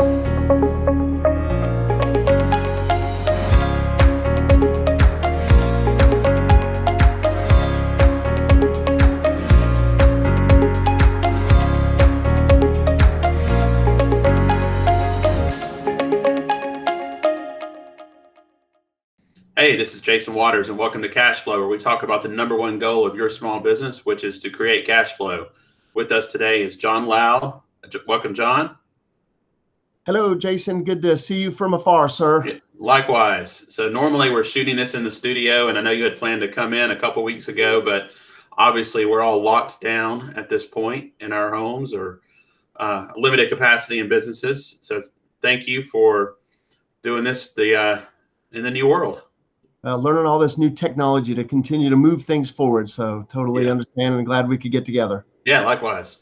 Hey, this is Jason Waters, and welcome to Cash Flow, where we talk about the number one goal of your small business, which is to create cash flow. With us today is John Loud. Welcome, John. Hello, Jason. Good to see you from afar, sir. Likewise. So normally we're shooting this in the studio, and I know you had planned to come in a couple weeks ago, but obviously we're all locked down at this point in our homes or uh, limited capacity in businesses. So thank you for doing this the uh, in the new world uh, learning all this new technology to continue to move things forward. So totally yeah. understand and glad we could get together. Yeah, likewise.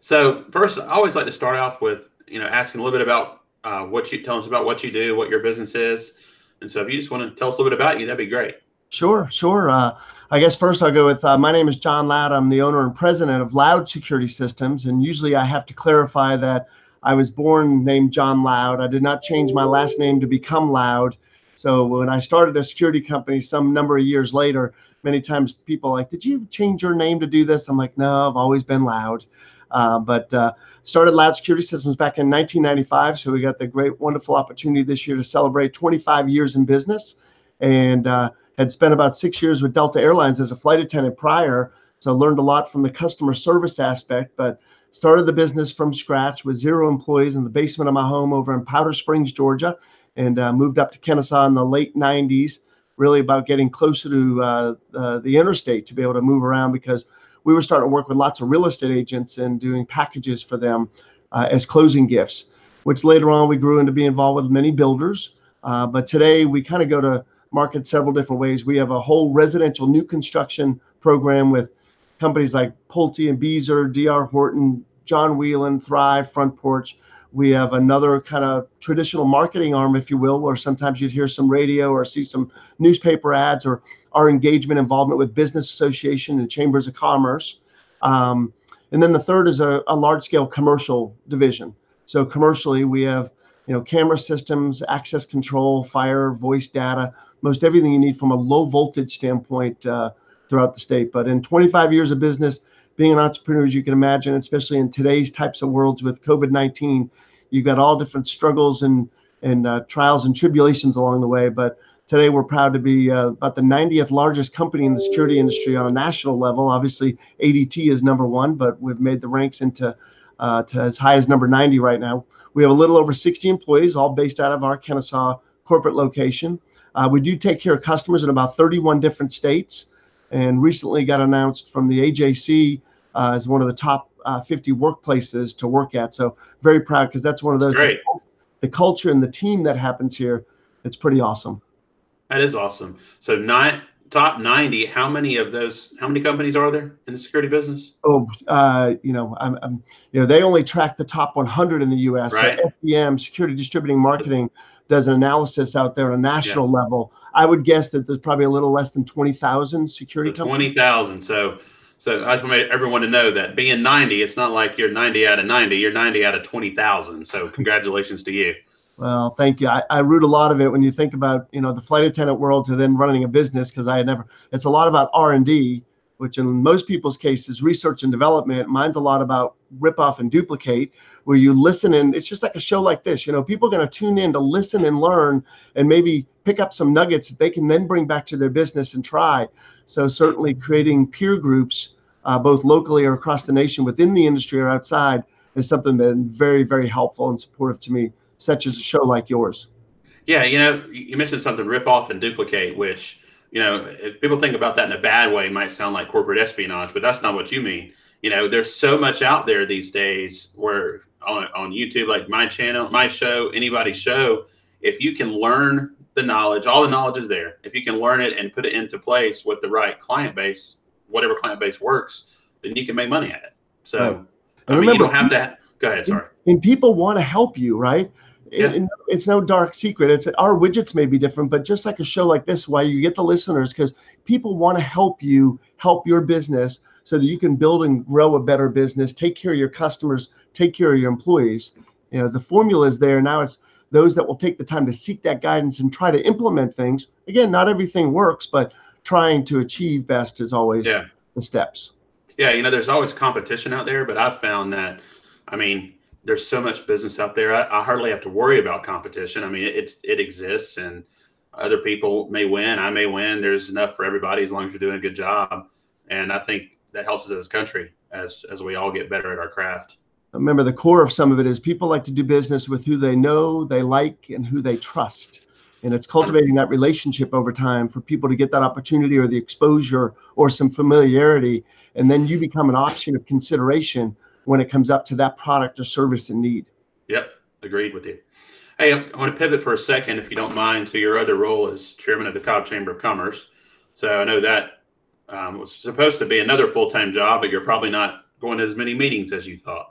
So first, I always like to start off with you know asking a little bit about uh, what you tell us about what you do, what your business is, and so if you just want to tell us a little bit about you, that'd be great. Sure, sure. Uh, I guess first I'll go with uh, my name is John Loud. I'm the owner and president of Loud Security Systems, and usually I have to clarify that I was born named John Loud. I did not change my last name to become Loud. So when I started a security company some number of years later, many times people like, did you change your name to do this? I'm like, no, I've always been loud. Uh, but uh, started Loud Security Systems back in 1995. So we got the great, wonderful opportunity this year to celebrate 25 years in business, and uh, had spent about six years with Delta Airlines as a flight attendant prior. So learned a lot from the customer service aspect, but started the business from scratch with zero employees in the basement of my home over in Powder Springs, Georgia and uh, moved up to Kennesaw in the late 90s, really about getting closer to uh, uh, the interstate to be able to move around because we were starting to work with lots of real estate agents and doing packages for them uh, as closing gifts, which later on we grew into being involved with many builders. Uh, but today we kind of go to market several different ways. We have a whole residential new construction program with companies like Pulte and Beazer, DR Horton, John Wieland, Thrive, Front Porch we have another kind of traditional marketing arm, if you will, where sometimes you'd hear some radio or see some newspaper ads or our engagement involvement with business association and chambers of commerce. Um, and then the third is a, a large scale commercial division. So commercially, we have you know camera systems, access control, fire, voice data, most everything you need from a low voltage standpoint uh, throughout the state. But in 25 years of business, being an entrepreneur, as you can imagine, especially in today's types of worlds with COVID 19, you've got all different struggles and, and uh, trials and tribulations along the way. But today we're proud to be uh, about the 90th largest company in the security industry on a national level. Obviously, ADT is number one, but we've made the ranks into uh, to as high as number 90 right now. We have a little over 60 employees, all based out of our Kennesaw corporate location. Uh, we do take care of customers in about 31 different states and recently got announced from the AJC uh, as one of the top uh, 50 workplaces to work at. So very proud because that's one of those. Great. The culture and the team that happens here, it's pretty awesome. That is awesome. So nine top 90 how many of those how many companies are there in the security business oh uh, you know I'm, I'm, you know they only track the top 100 in the us right. so SDM security distributing marketing does an analysis out there on a national yeah. level i would guess that there's probably a little less than 20000 security so 20000 so so I just want everyone to know that being 90, it's not like you're 90 out of 90, you're 90 out of 20,000. So congratulations to you. Well, thank you. I, I root a lot of it when you think about, you know, the flight attendant world to then running a business because I had never, it's a lot about R&D, which in most people's cases, research and development. Mine's a lot about rip off and duplicate, where you listen and it's just like a show like this. You know, people are going to tune in to listen and learn and maybe pick up some nuggets that they can then bring back to their business and try. So certainly creating peer groups, uh, both locally or across the nation within the industry or outside, is something that been very, very helpful and supportive to me, such as a show like yours. Yeah, you know, you mentioned something rip off and duplicate, which, you know, if people think about that in a bad way, it might sound like corporate espionage, but that's not what you mean. You know, there's so much out there these days where on, on YouTube, like my channel, my show, anybody's show, if you can learn the knowledge, all the knowledge is there. If you can learn it and put it into place with the right client base, whatever client base works, then you can make money at it. So, right. I mean, remember, you don't have to. Go ahead. Sorry. And people want to help you, right? Yeah. And it's no dark secret. It's our widgets may be different, but just like a show like this, why you get the listeners because people want to help you help your business so that you can build and grow a better business, take care of your customers, take care of your employees. You know, the formula is there. Now it's those that will take the time to seek that guidance and try to implement things. Again, not everything works, but trying to achieve best is always yeah. the steps. Yeah, you know, there's always competition out there, but I've found that, I mean, there's so much business out there. I, I hardly have to worry about competition. I mean, it, it's it exists, and other people may win. I may win. There's enough for everybody as long as you're doing a good job, and I think that helps us as a country as as we all get better at our craft remember the core of some of it is people like to do business with who they know, they like, and who they trust. And it's cultivating that relationship over time for people to get that opportunity or the exposure or some familiarity. And then you become an option of consideration when it comes up to that product or service in need. Yep, agreed with you. Hey, I want to pivot for a second, if you don't mind, to your other role as chairman of the Cobb Chamber of Commerce. So I know that um, was supposed to be another full time job, but you're probably not going to as many meetings as you thought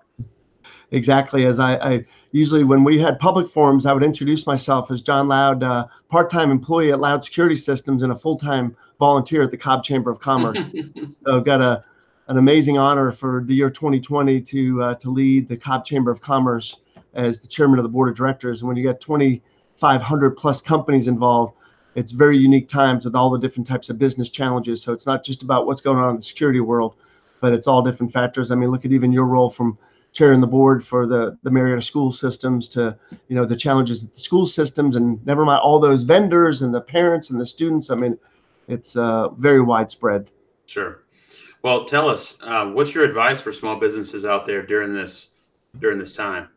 exactly as I, I, usually when we had public forums, I would introduce myself as John Loud, uh, part-time employee at Loud Security Systems and a full-time volunteer at the Cobb Chamber of Commerce. so I've got a an amazing honor for the year 2020 to uh, to lead the Cobb Chamber of Commerce as the chairman of the board of directors. And when you got 2,500 plus companies involved, it's very unique times with all the different types of business challenges. So it's not just about what's going on in the security world, but it's all different factors. I mean, look at even your role from chairing the board for the the Marietta school systems to you know the challenges of the school systems and never mind all those vendors and the parents and the students. I mean, it's uh, very widespread. Sure. Well, tell us uh, what's your advice for small businesses out there during this during this time.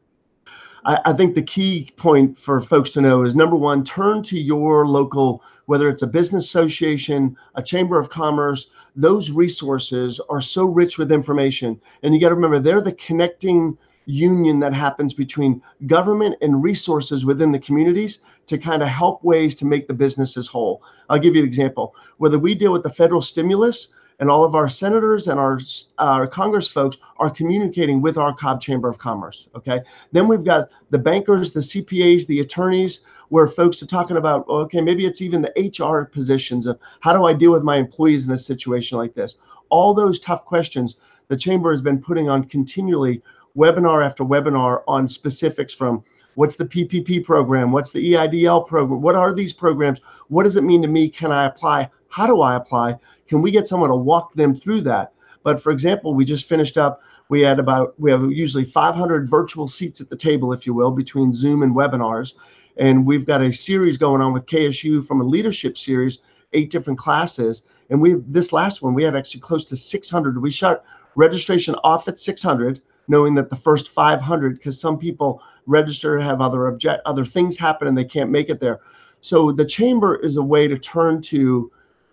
I, I think the key point for folks to know is number one, turn to your local whether it's a business association, a chamber of commerce, those resources are so rich with information. And you got to remember, they're the connecting union that happens between government and resources within the communities to kind of help ways to make the businesses whole. I'll give you an example. Whether we deal with the federal stimulus, and all of our senators and our, our Congress folks are communicating with our Cobb Chamber of Commerce. Okay. Then we've got the bankers, the CPAs, the attorneys, where folks are talking about, okay, maybe it's even the HR positions of how do I deal with my employees in a situation like this? All those tough questions the chamber has been putting on continually webinar after webinar on specifics from what's the PPP program, what's the EIDL program, what are these programs, what does it mean to me, can I apply, how do I apply, can we get someone to walk them through that? But for example, we just finished up we had about we have usually 500 virtual seats at the table if you will between zoom and webinars and we've got a series going on with KSU from a leadership series, eight different classes. And we this last one we had actually close to 600. We shut registration off at 600, knowing that the first 500, because some people register have other object other things happen and they can't make it there. So the chamber is a way to turn to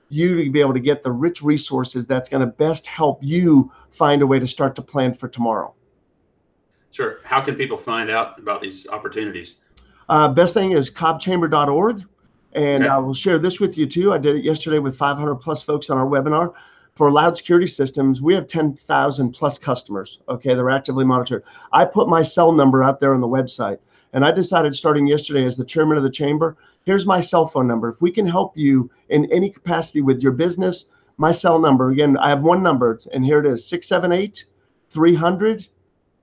you to be able to get the rich resources that's going to best help you find a way to start to plan for tomorrow. Sure. How can people find out about these opportunities? Uh, best thing is cobbchamber.org. And okay. I will share this with you too. I did it yesterday with 500 plus folks on our webinar. For loud security systems, we have 10,000 plus customers. Okay, they're actively monitored. I put my cell number out there on the website. And I decided starting yesterday as the chairman of the chamber, here's my cell phone number. If we can help you in any capacity with your business, my cell number, again, I have one number, and here it is 678 300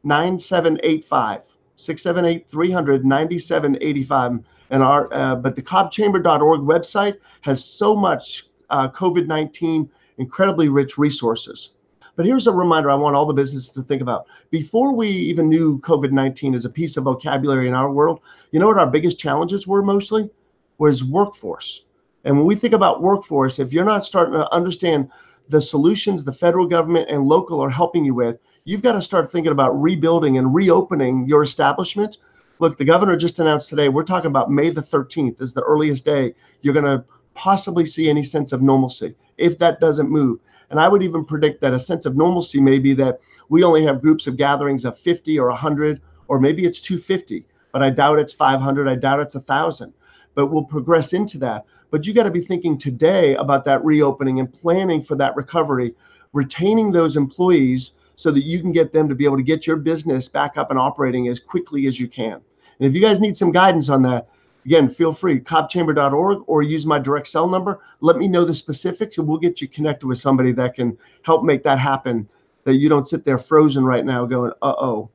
9785. 678 300 9785 and our uh, but the cobbchamber.org website has so much uh, covid-19 incredibly rich resources but here's a reminder i want all the businesses to think about. Before we even knew covid-19 as a piece of vocabulary in our world you know what our biggest challenges were mostly? Was workforce. And when we think about workforce if you're not starting to understand the solutions the federal government and local are helping you with you've got to start thinking about rebuilding and reopening your establishment. Look, the governor just announced today, we're talking about May the 13th is the earliest day you're going to possibly see any sense of normalcy if that doesn't move. And I would even predict that a sense of normalcy may be that we only have groups of gatherings of 50 or 100, or maybe it's 250, but I doubt it's 500. I doubt it's 1,000. But we'll progress into that. But you got to be thinking today about that reopening and planning for that recovery, retaining those employees so that you can get them to be able to get your business back up and operating as quickly as you can. And if you guys need some guidance on that, again, feel free, cobbchamber.org or use my direct cell number. Let me know the specifics and we'll get you connected with somebody that can help make that happen, that you don't sit there frozen right now going, uh oh.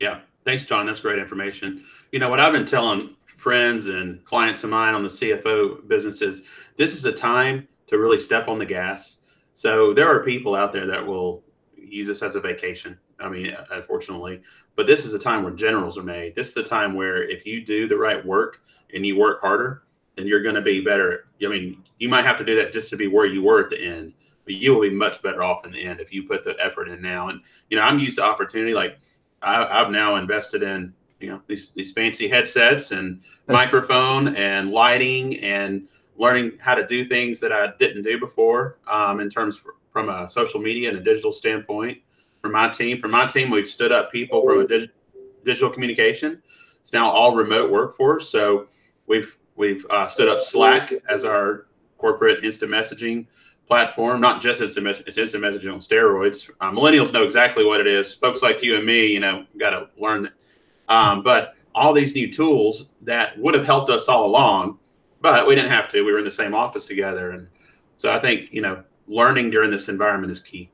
Yeah, Thanks, John. That's great information. You know what I've been telling friends and clients of mine on the CFO businesses, this is a time to really step on the gas. So there are people out there that will use this as a vacation. I mean, unfortunately, but this is a time where generals are made. This is the time where if you do the right work and you work harder, then you're going to be better. I mean, you might have to do that just to be where you were at the end, but you will be much better off in the end if you put the effort in now. And you know, I'm used to opportunity. Like I, have now invested in you know these these fancy headsets and microphone and lighting and learning how to do things that I didn't do before um, in terms for, from a social media and a digital standpoint. For my team, for my team, we've stood up people from a dig- digital communication. It's now all remote workforce. So we've we've uh, stood up Slack as our corporate instant messaging platform, not just instant, it's instant messaging on steroids. Uh, millennials know exactly what it is. Folks like you and me, you know, got to learn. Um, but all these new tools that would have helped us all along, but we didn't have to. We were in the same office together. And so I think, you know, learning during this environment is key.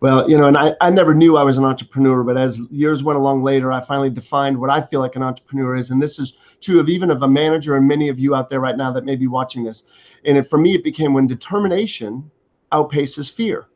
Well, you know, and I, I never knew I was an entrepreneur, but as years went along later, I finally defined what I feel like an entrepreneur is. And this is true of even of a manager and many of you out there right now that may be watching this. And it, for me, it became when determination outpaces fear.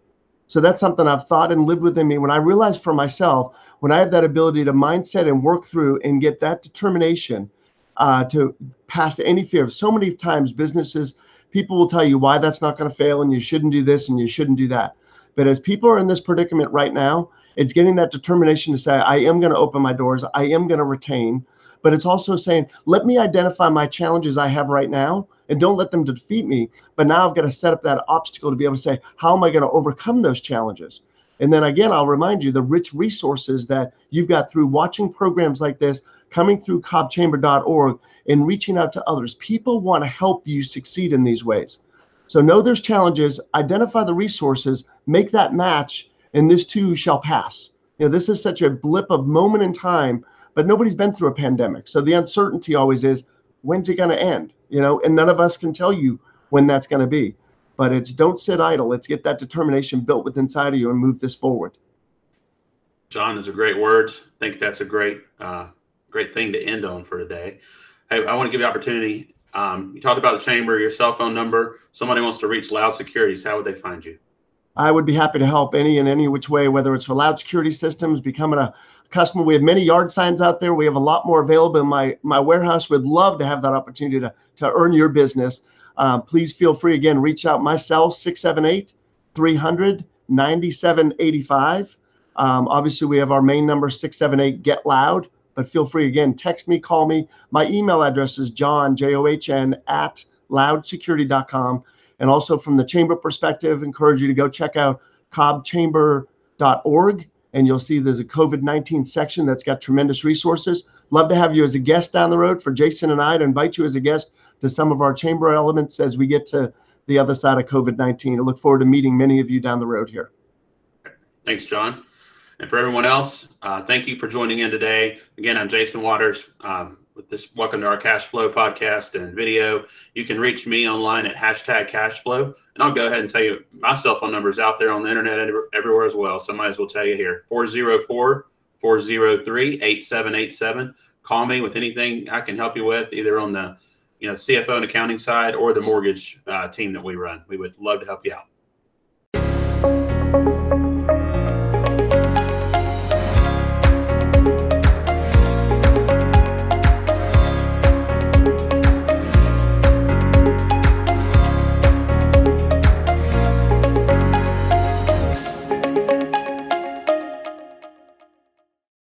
So that's something I've thought and lived within me. When I realized for myself, when I have that ability to mindset and work through and get that determination uh, to pass any fear. So many times, businesses, people will tell you why that's not going to fail and you shouldn't do this and you shouldn't do that. But as people are in this predicament right now, it's getting that determination to say, I am going to open my doors, I am going to retain. But it's also saying, let me identify my challenges I have right now and don't let them defeat me. But now I've got to set up that obstacle to be able to say, how am I going to overcome those challenges? And then again, I'll remind you the rich resources that you've got through watching programs like this, coming through cobbchamber.org, and reaching out to others. People want to help you succeed in these ways. So know there's challenges, identify the resources, make that match, and this too shall pass. You know, this is such a blip of moment in time, but nobody's been through a pandemic. So the uncertainty always is, when's it going to end? You know, and none of us can tell you when that's going to be. But it's don't sit idle. Let's get that determination built within inside of you and move this forward. John, those are great words. I think that's a great, uh, great thing to end on for today. Hey, I want to give you opportunity. Um, you talked about the chamber, your cell phone number. Somebody wants to reach Loud Securities. How would they find you? I would be happy to help any and any which way, whether it's for Loud Security Systems, becoming a customer. We have many yard signs out there. We have a lot more available in my my warehouse. Would love to have that opportunity to to earn your business. Uh, please feel free again. Reach out. myself cell 678 300 9785. Um, obviously, we have our main number 678 Get Loud. But feel free again. Text me, call me. My email address is john j o h n at loudsecurity.com. And also from the chamber perspective, encourage you to go check out cobbchamber.org and you'll see there's a COVID 19 section that's got tremendous resources. Love to have you as a guest down the road for Jason and I to invite you as a guest to some of our chamber elements as we get to the other side of COVID 19. I look forward to meeting many of you down the road here. Thanks, John. And for everyone else, uh, thank you for joining in today. Again, I'm Jason Waters. Um, with this welcome to our cash flow podcast and video. You can reach me online at hashtag cash flow. And I'll go ahead and tell you my cell phone number is out there on the internet everywhere as well. So I might as well tell you here 404 403 8787. Call me with anything I can help you with, either on the you know CFO and accounting side or the mortgage uh, team that we run. We would love to help you out.